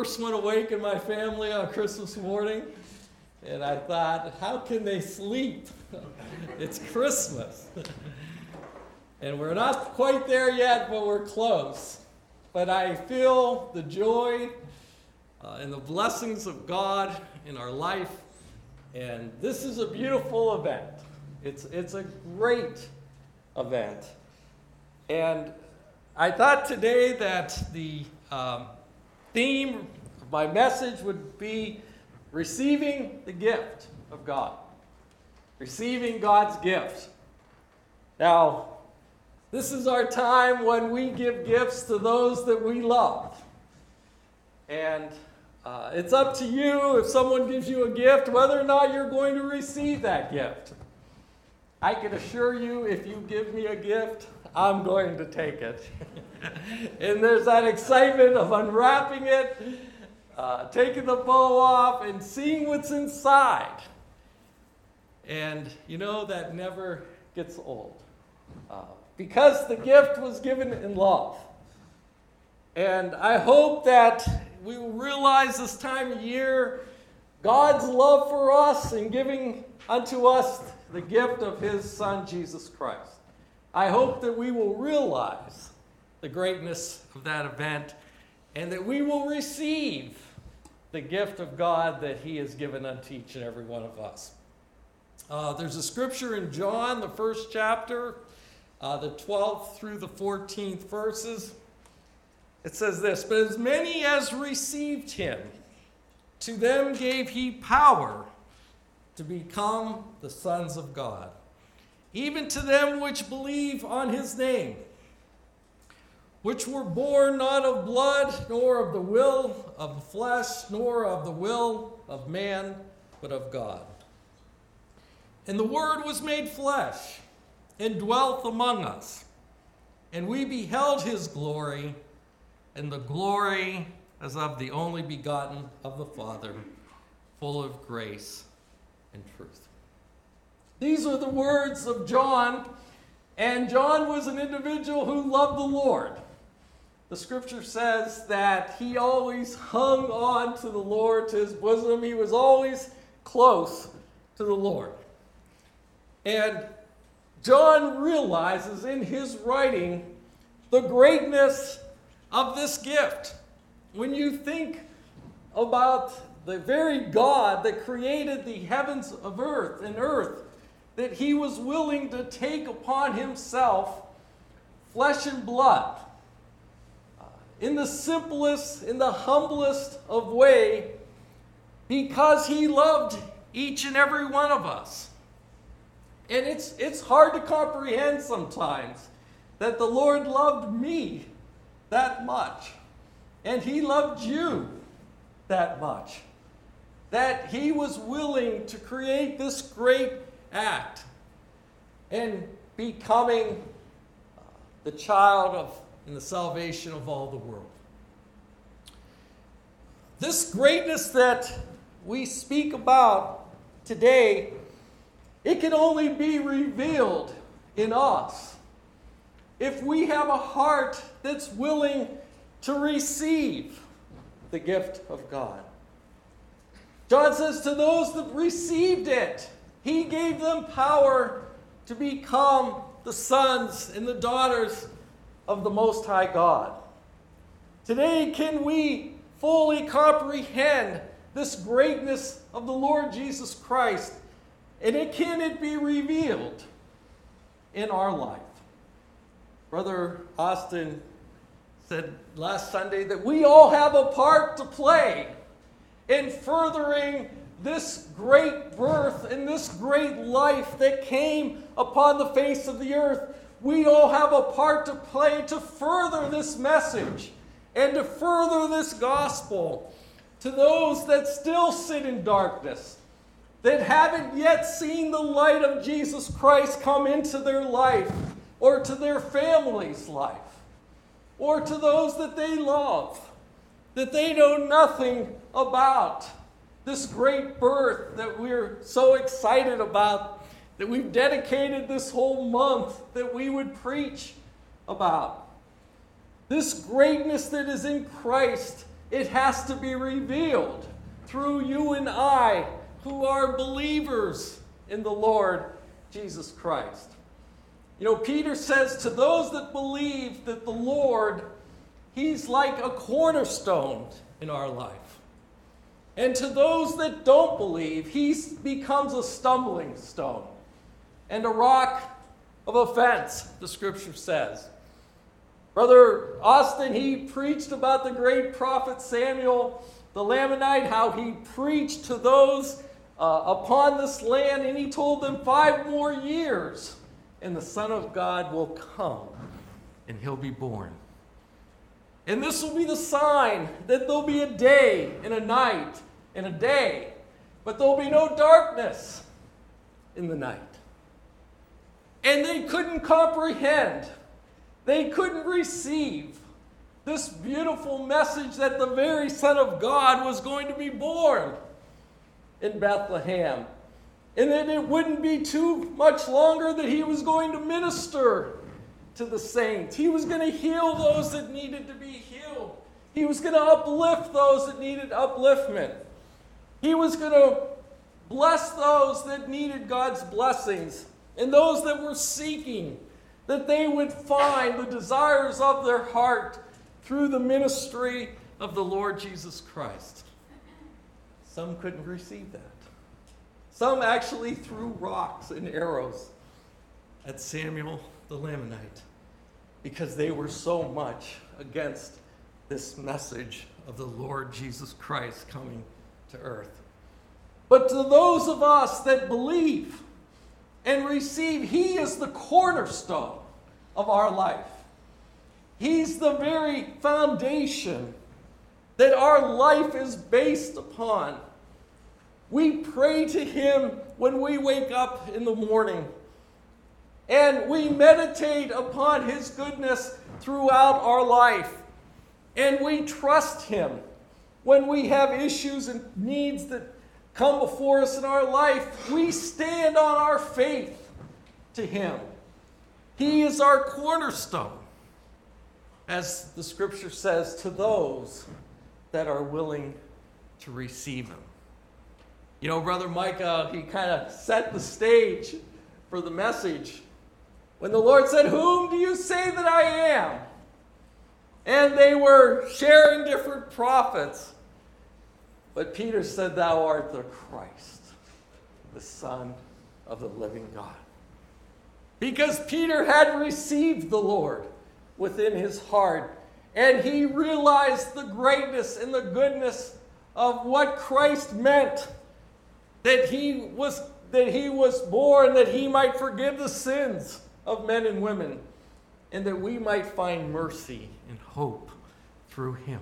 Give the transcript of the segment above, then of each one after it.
first one awake in my family on Christmas morning. And I thought, how can they sleep? it's Christmas. and we're not quite there yet, but we're close. But I feel the joy uh, and the blessings of God in our life. And this is a beautiful event. It's, it's a great event. And I thought today that the um, theme of my message would be receiving the gift of God. Receiving God's gift. Now, this is our time when we give gifts to those that we love. And uh, it's up to you if someone gives you a gift, whether or not you're going to receive that gift. I can assure you, if you give me a gift, I'm going to take it. and there's that excitement of unwrapping it, uh, taking the bow off, and seeing what's inside. And you know, that never gets old. Uh, because the gift was given in love. And I hope that we will realize this time of year God's love for us and giving unto us the gift of His Son, Jesus Christ. I hope that we will realize the greatness of that event and that we will receive the gift of God that He has given unto each and every one of us. Uh, there's a scripture in John, the first chapter, uh, the 12th through the 14th verses. It says this But as many as received Him, to them gave He power to become the sons of God even to them which believe on his name, which were born not of blood, nor of the will of the flesh, nor of the will of man, but of God. And the Word was made flesh and dwelt among us, and we beheld his glory, and the glory as of the only begotten of the Father, full of grace and truth. These are the words of John, and John was an individual who loved the Lord. The scripture says that he always hung on to the Lord, to his bosom. He was always close to the Lord. And John realizes in his writing the greatness of this gift. When you think about the very God that created the heavens of earth and earth, that he was willing to take upon himself flesh and blood uh, in the simplest, in the humblest of way, because he loved each and every one of us. And it's, it's hard to comprehend sometimes that the Lord loved me that much. And he loved you that much. That he was willing to create this great act in becoming uh, the child of and the salvation of all the world. This greatness that we speak about today, it can only be revealed in us if we have a heart that's willing to receive the gift of God. John says to those that received it, he gave them power to become the sons and the daughters of the Most High God. Today, can we fully comprehend this greatness of the Lord Jesus Christ? And it can it be revealed in our life? Brother Austin said last Sunday that we all have a part to play in furthering this great birth and this great life that came upon the face of the earth, we all have a part to play to further this message and to further this gospel to those that still sit in darkness, that haven't yet seen the light of Jesus Christ come into their life or to their family's life or to those that they love, that they know nothing about this great birth that we're so excited about, that we've dedicated this whole month that we would preach about. This greatness that is in Christ it has to be revealed through you and I who are believers in the Lord Jesus Christ. You know, Peter says to those that believe that the Lord, He's like a cornerstone in our life. And to those that don't believe, He becomes a stumbling stone and a rock of offense, the scripture says. Brother Austin, he preached about the great prophet Samuel the Lamanite, how he preached to those uh, upon this land, and he told them five more years, and the Son of God will come, and he'll be born. And this will be the sign that there'll be a day and a night and a day, but there'll be no darkness in the night. And they couldn't comprehend, they couldn't receive this beautiful message that the very Son of God was going to be born in Bethlehem. And that it wouldn't be too much longer that he was going to minister to the saints. He was going to heal those that needed to be healed. He was going to uplift those that needed upliftment. He was going to bless those that needed God's blessings and those that were seeking, that they would find the desires of their heart through the ministry of the Lord Jesus Christ. Some couldn't receive that. Some actually threw rocks and arrows at Samuel the Lamanite because they were so much against this message of the Lord Jesus Christ coming to earth. But to those of us that believe, and receive. He is the cornerstone of our life. He's the very foundation that our life is based upon. We pray to Him when we wake up in the morning, and we meditate upon His goodness throughout our life, and we trust Him when we have issues and needs that come before us in our life, we stand on our faith to Him. He is our cornerstone, as the scripture says, to those that are willing to receive Him. You know, Brother Micah, he kind of set the stage for the message when the Lord said, Whom do you say that I am? And they were sharing different prophets. But Peter said, Thou art the Christ, the Son of the living God. Because Peter had received the Lord within his heart, and he realized the greatness and the goodness of what Christ meant that he was that he was born that he might forgive the sins of men and women and that we might find mercy and hope through him.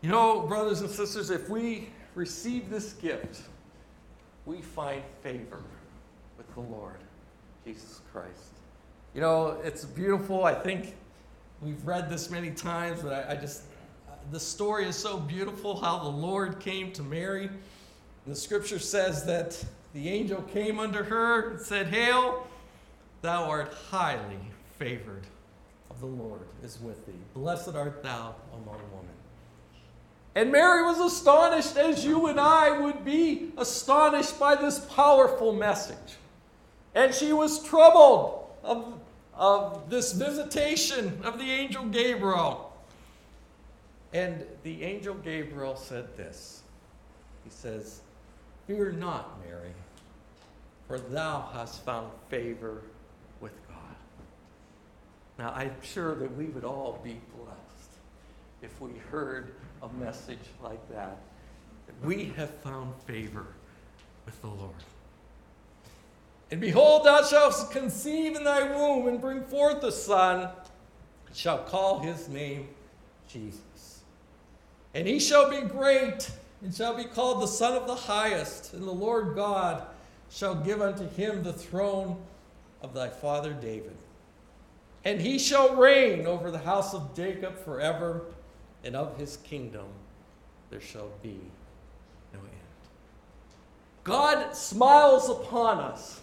You know, brothers and sisters, if we receive this gift, we find favor with the Lord Jesus Christ. You know, it's beautiful. I think we've read this many times, but I, I just, the story is so beautiful how the Lord came to Mary. And the scripture says that the angel came unto her and said, Hail, thou art highly favored of the Lord is with thee. Blessed art thou among women. And Mary was astonished as you and I would be astonished by this powerful message. And she was troubled of, of this visitation of the angel Gabriel. And the angel Gabriel said this He says, Fear not, Mary, for thou hast found favor. Now, I'm sure that we would all be blessed if we heard a message like that. We have found favor with the Lord. And behold, thou shalt conceive in thy womb and bring forth a son, and shall call his name Jesus. And he shall be great, and shall be called the Son of the Highest, and the Lord God shall give unto him the throne of thy father David. And he shall reign over the house of Jacob forever and of his kingdom there shall be no end. God smiles upon us.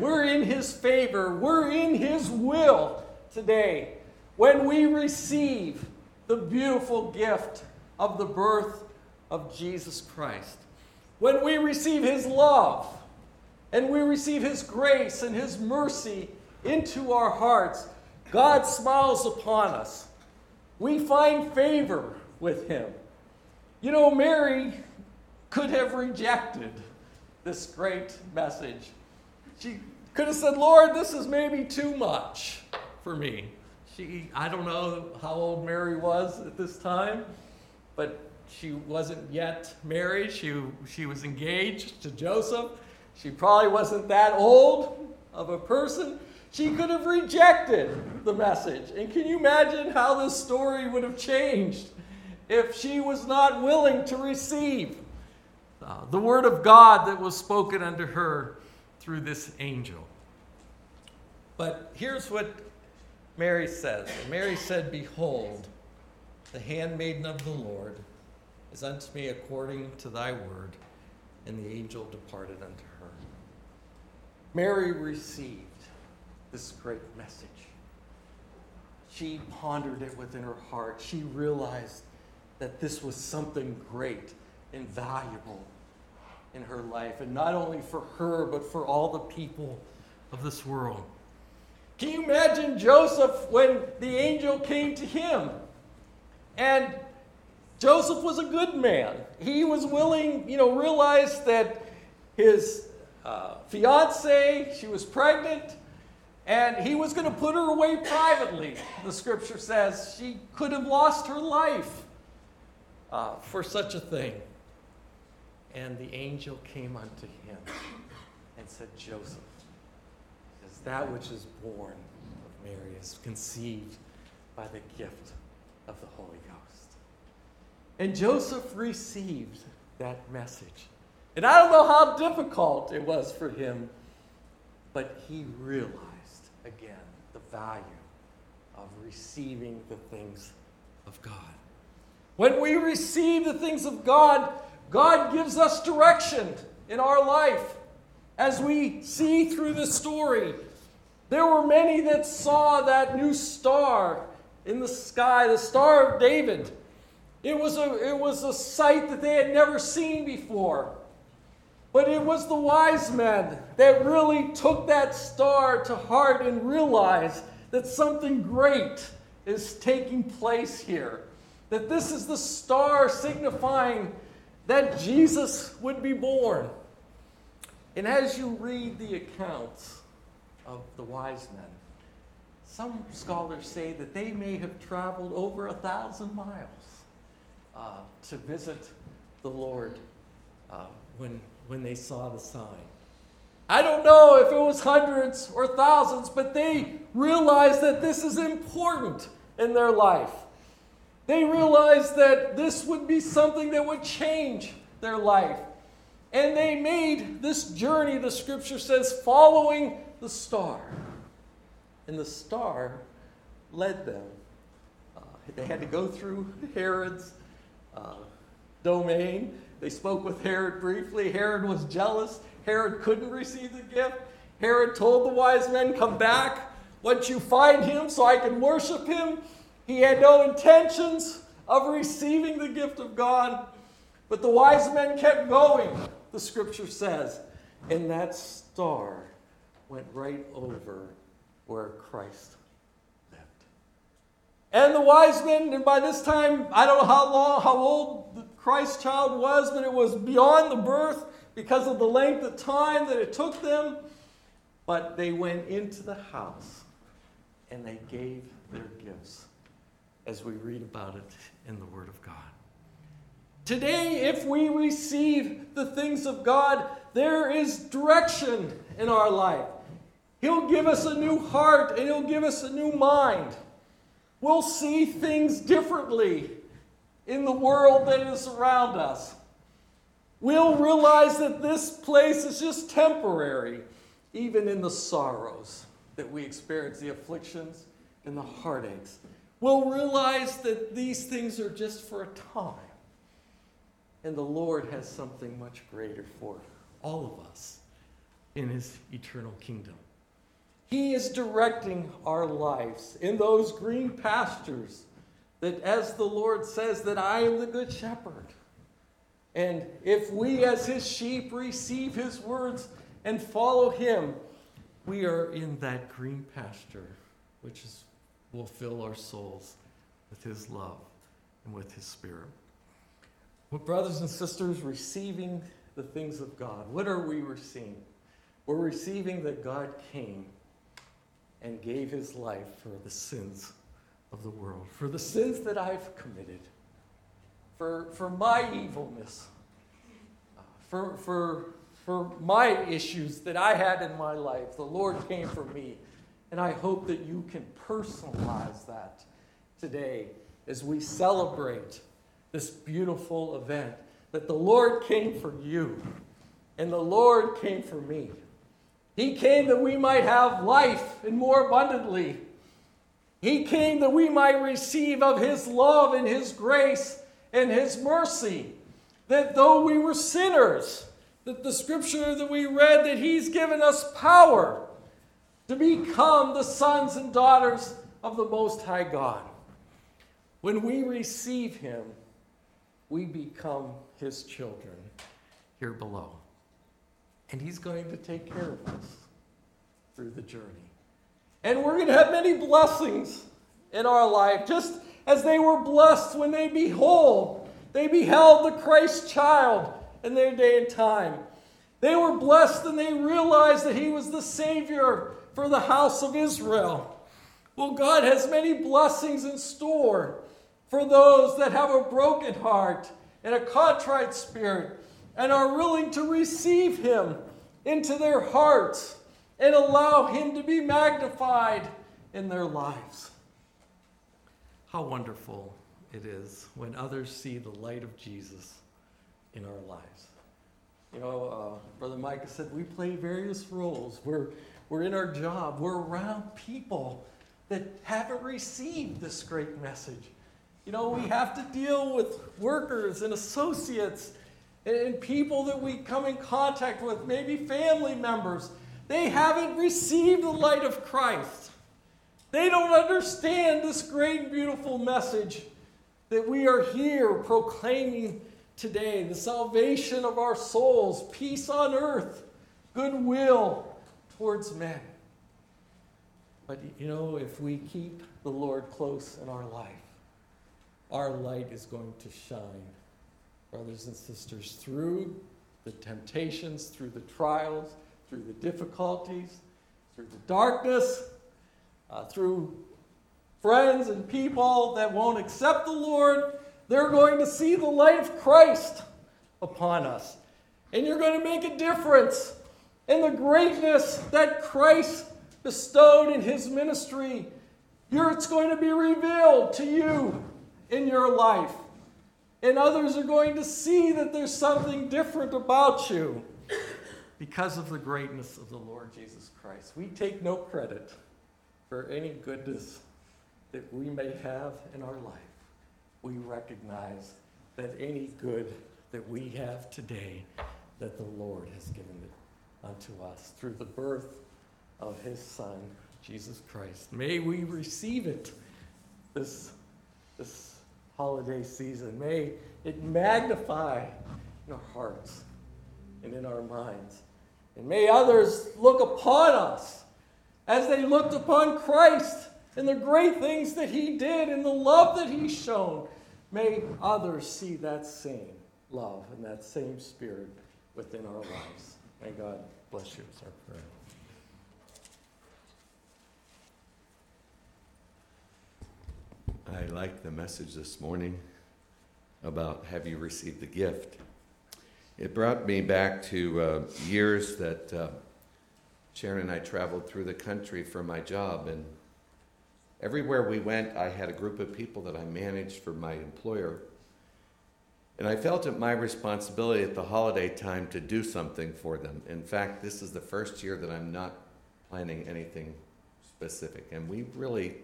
We're in his favor, we're in his will today when we receive the beautiful gift of the birth of Jesus Christ. When we receive His love and we receive His grace and His mercy into our hearts, God smiles upon us. We find favor with Him. You know, Mary could have rejected this great message. She could have said, Lord, this is maybe too much for me. She, I don't know how old Mary was at this time, but she wasn't yet married. She, she was engaged to Joseph. She probably wasn't that old of a person. She could have rejected the message. And can you imagine how this story would have changed if she was not willing to receive uh, the word of God that was spoken unto her through this angel? But here's what Mary says. Mary said, Behold, the handmaiden of the Lord is unto me according to thy word. And the angel departed unto her. Mary received this great message. She pondered it within her heart. She realized that this was something great and valuable in her life, and not only for her, but for all the people of this world. Can you imagine Joseph when the angel came to him? And Joseph was a good man. He was willing, you know, realized that his uh, fiance, she was pregnant, and he was going to put her away privately. The scripture says she could have lost her life uh, for such a thing. And the angel came unto him and said, Joseph, that which is born of Mary is conceived by the gift of the Holy Ghost. And Joseph received that message. And I don't know how difficult it was for him, but he realized again the value of receiving the things of God. When we receive the things of God, God gives us direction in our life. As we see through the story, there were many that saw that new star in the sky, the Star of David. It was a, it was a sight that they had never seen before. But it was the wise men that really took that star to heart and realized that something great is taking place here. That this is the star signifying that Jesus would be born. And as you read the accounts, of the wise men. Some scholars say that they may have traveled over a thousand miles uh, to visit the Lord uh, when, when they saw the sign. I don't know if it was hundreds or thousands, but they realized that this is important in their life. They realized that this would be something that would change their life. And they made this journey, the scripture says, following the star. And the star led them. Uh, they had to go through Herod's uh, domain. They spoke with Herod briefly. Herod was jealous. Herod couldn't receive the gift. Herod told the wise men, Come back once you find him so I can worship him. He had no intentions of receiving the gift of God. But the wise men kept going, the scripture says. And that star went right over where Christ lived. And the wise men, and by this time, I don't know how long, how old the Christ child was, but it was beyond the birth because of the length of time that it took them. But they went into the house and they gave their gifts, as we read about it in the Word of God. Today, if we receive the things of God, there is direction in our life. He'll give us a new heart and He'll give us a new mind. We'll see things differently in the world that is around us. We'll realize that this place is just temporary, even in the sorrows that we experience, the afflictions and the heartaches. We'll realize that these things are just for a time. And the Lord has something much greater for all of us in His eternal kingdom. He is directing our lives in those green pastures that as the Lord says, that I am the good shepherd. And if we, as his sheep, receive his words and follow him, we are in that green pasture, which is, will fill our souls with his love and with his spirit. Well, brothers and sisters, receiving the things of God, what are we receiving? We're receiving that God came and gave his life for the sins of the world, for the sins that I've committed, for, for my evilness, uh, for, for, for my issues that I had in my life. The Lord came for me. And I hope that you can personalize that today as we celebrate this beautiful event that the Lord came for you and the Lord came for me. He came that we might have life and more abundantly. He came that we might receive of His love and His grace and His mercy. That though we were sinners, that the scripture that we read, that He's given us power to become the sons and daughters of the Most High God. When we receive Him, we become His children here below. And He's going to take care of us through the journey. And we're going to have many blessings in our life, just as they were blessed when they behold, they beheld the Christ child in their day and time. They were blessed and they realized that He was the Savior for the house of Israel. Well, God has many blessings in store for those that have a broken heart and a contrite spirit and are willing to receive Him into their hearts and allow Him to be magnified in their lives. How wonderful it is when others see the light of Jesus in our lives. You know, uh, Brother Micah said we play various roles. We're, we're in our job, we're around people that haven't received this great message. You know, we have to deal with workers and associates and people that we come in contact with, maybe family members. They haven't received the light of Christ. They don't understand this great beautiful message that we are here proclaiming today the salvation of our souls, peace on earth, goodwill towards men. But you know, if we keep the Lord close in our life, our light is going to shine, brothers and sisters, through the temptations, through the trials, through the difficulties, through the darkness, uh, through friends and people that won't accept the Lord. They're going to see the light of Christ upon us. And you're going to make a difference in the greatness that Christ bestowed in his ministry. Here it's going to be revealed to you in your life. And others are going to see that there's something different about you because of the greatness of the Lord Jesus Christ. We take no credit for any goodness that we may have in our life. We recognize that any good that we have today, that the Lord has given it unto us through the birth of his Son, Jesus Christ. May we receive it this, this holiday season. May it magnify in our hearts and in our minds. And may others look upon us as they looked upon Christ and the great things that he did and the love that he shown. May others see that same love and that same spirit within our lives. May God bless you as our prayer. I like the message this morning about have you received the gift. It brought me back to uh, years that uh, Sharon and I traveled through the country for my job, and everywhere we went, I had a group of people that I managed for my employer. And I felt it my responsibility at the holiday time to do something for them. In fact, this is the first year that I'm not planning anything specific. And we really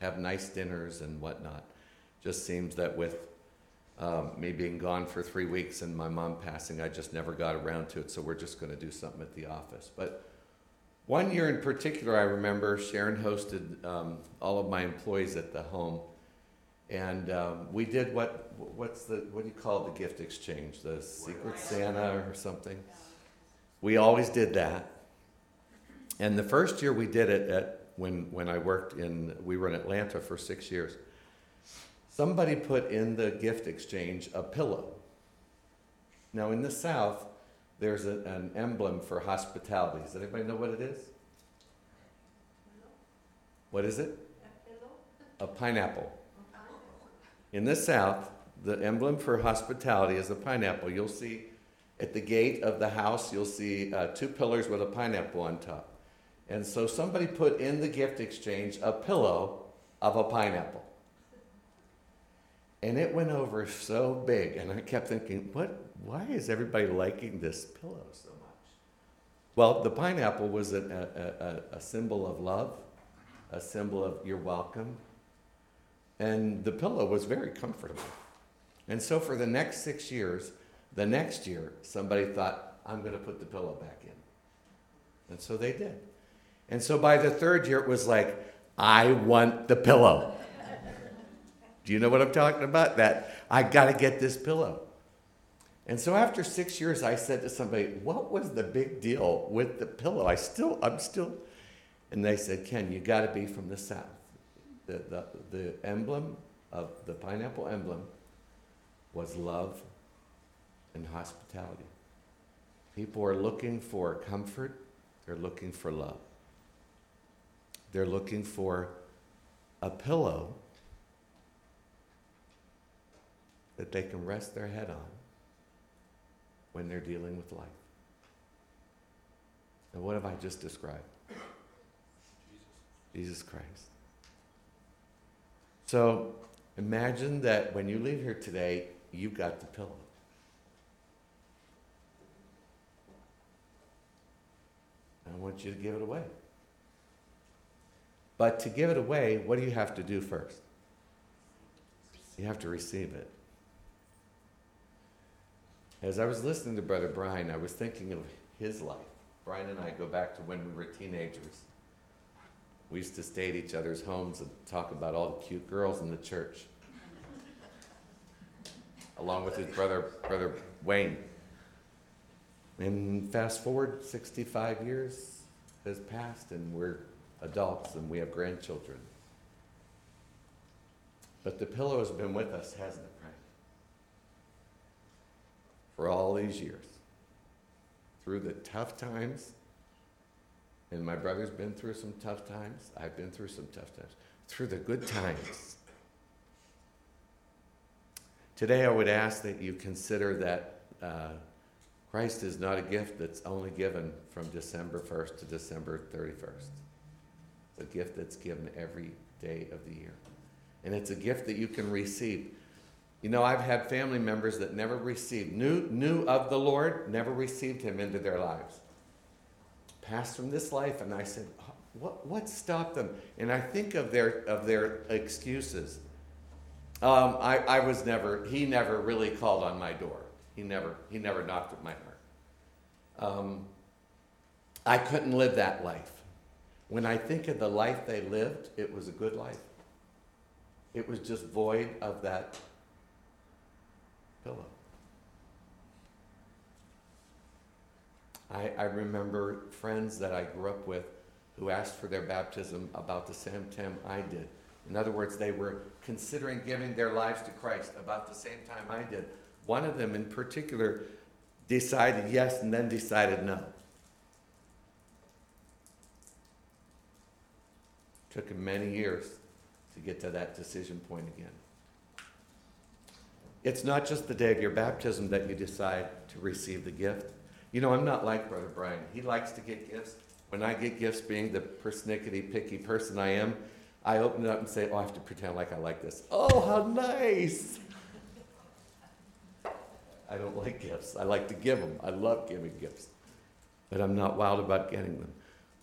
have nice dinners and whatnot. Just seems that with um, me being gone for three weeks and my mom passing, I just never got around to it. So we're just going to do something at the office. But one year in particular, I remember Sharon hosted um, all of my employees at the home. And um, we did what, what's the, what do you call the gift exchange? The Secret Santa or something? We always did that. And the first year we did it at, when, when I worked in, we were in Atlanta for six years. Somebody put in the gift exchange a pillow. Now, in the South, there's a, an emblem for hospitality. Does anybody know what it is? What is it? A pineapple. In the South, the emblem for hospitality is a pineapple. You'll see at the gate of the house, you'll see uh, two pillars with a pineapple on top. And so somebody put in the gift exchange a pillow of a pineapple. And it went over so big, and I kept thinking, what, why is everybody liking this pillow so much? Well, the pineapple was a, a, a, a symbol of love, a symbol of you're welcome, and the pillow was very comfortable. And so for the next six years, the next year, somebody thought, I'm going to put the pillow back in. And so they did. And so by the third year, it was like, I want the pillow. Do you know what I'm talking about? That I got to get this pillow. And so after six years, I said to somebody, What was the big deal with the pillow? I still, I'm still. And they said, Ken, you got to be from the South. The, the, the emblem of the pineapple emblem was love and hospitality. People are looking for comfort, they're looking for love. They're looking for a pillow that they can rest their head on when they're dealing with life. And what have I just described? Jesus. Jesus Christ. So imagine that when you leave here today, you've got the pillow. I want you to give it away. But to give it away, what do you have to do first? You have to receive it. As I was listening to Brother Brian, I was thinking of his life. Brian and I go back to when we were teenagers. We used to stay at each other's homes and talk about all the cute girls in the church, along with his brother, brother Wayne. And fast forward 65 years has passed, and we're adults and we have grandchildren. But the pillow has been with us, hasn't it? For all these years. Through the tough times, and my brother's been through some tough times, I've been through some tough times. Through the good times. Today, I would ask that you consider that uh, Christ is not a gift that's only given from December 1st to December 31st It's a gift that's given every day of the year. And it's a gift that you can receive. You know, I've had family members that never received, knew, knew of the Lord, never received Him into their lives. Passed from this life, and I said, what, what stopped them? And I think of their, of their excuses. Um, I, I was never, he never really called on my door. He never, he never knocked at my heart. Um, I couldn't live that life. When I think of the life they lived, it was a good life. It was just void of that pillow. I, I remember friends that I grew up with who asked for their baptism about the same time I did. In other words, they were considering giving their lives to Christ about the same time I did. One of them in particular decided yes and then decided no. Took him many years to get to that decision point again. It's not just the day of your baptism that you decide to receive the gift. You know, I'm not like Brother Brian. He likes to get gifts. When I get gifts, being the persnickety, picky person I am, I open it up and say, Oh, I have to pretend like I like this. Oh, how nice! I don't like gifts. I like to give them. I love giving gifts. But I'm not wild about getting them.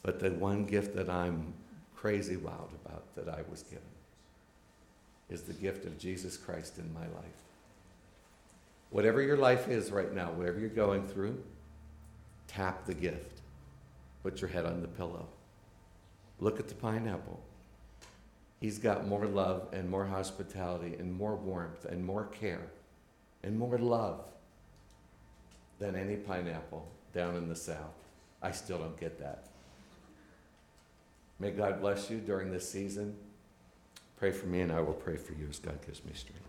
But the one gift that I'm crazy wild about that I was given is the gift of Jesus Christ in my life. Whatever your life is right now, whatever you're going through, tap the gift. Put your head on the pillow. Look at the pineapple. He's got more love and more hospitality and more warmth and more care and more love than any pineapple down in the South. I still don't get that. May God bless you during this season. Pray for me, and I will pray for you as God gives me strength.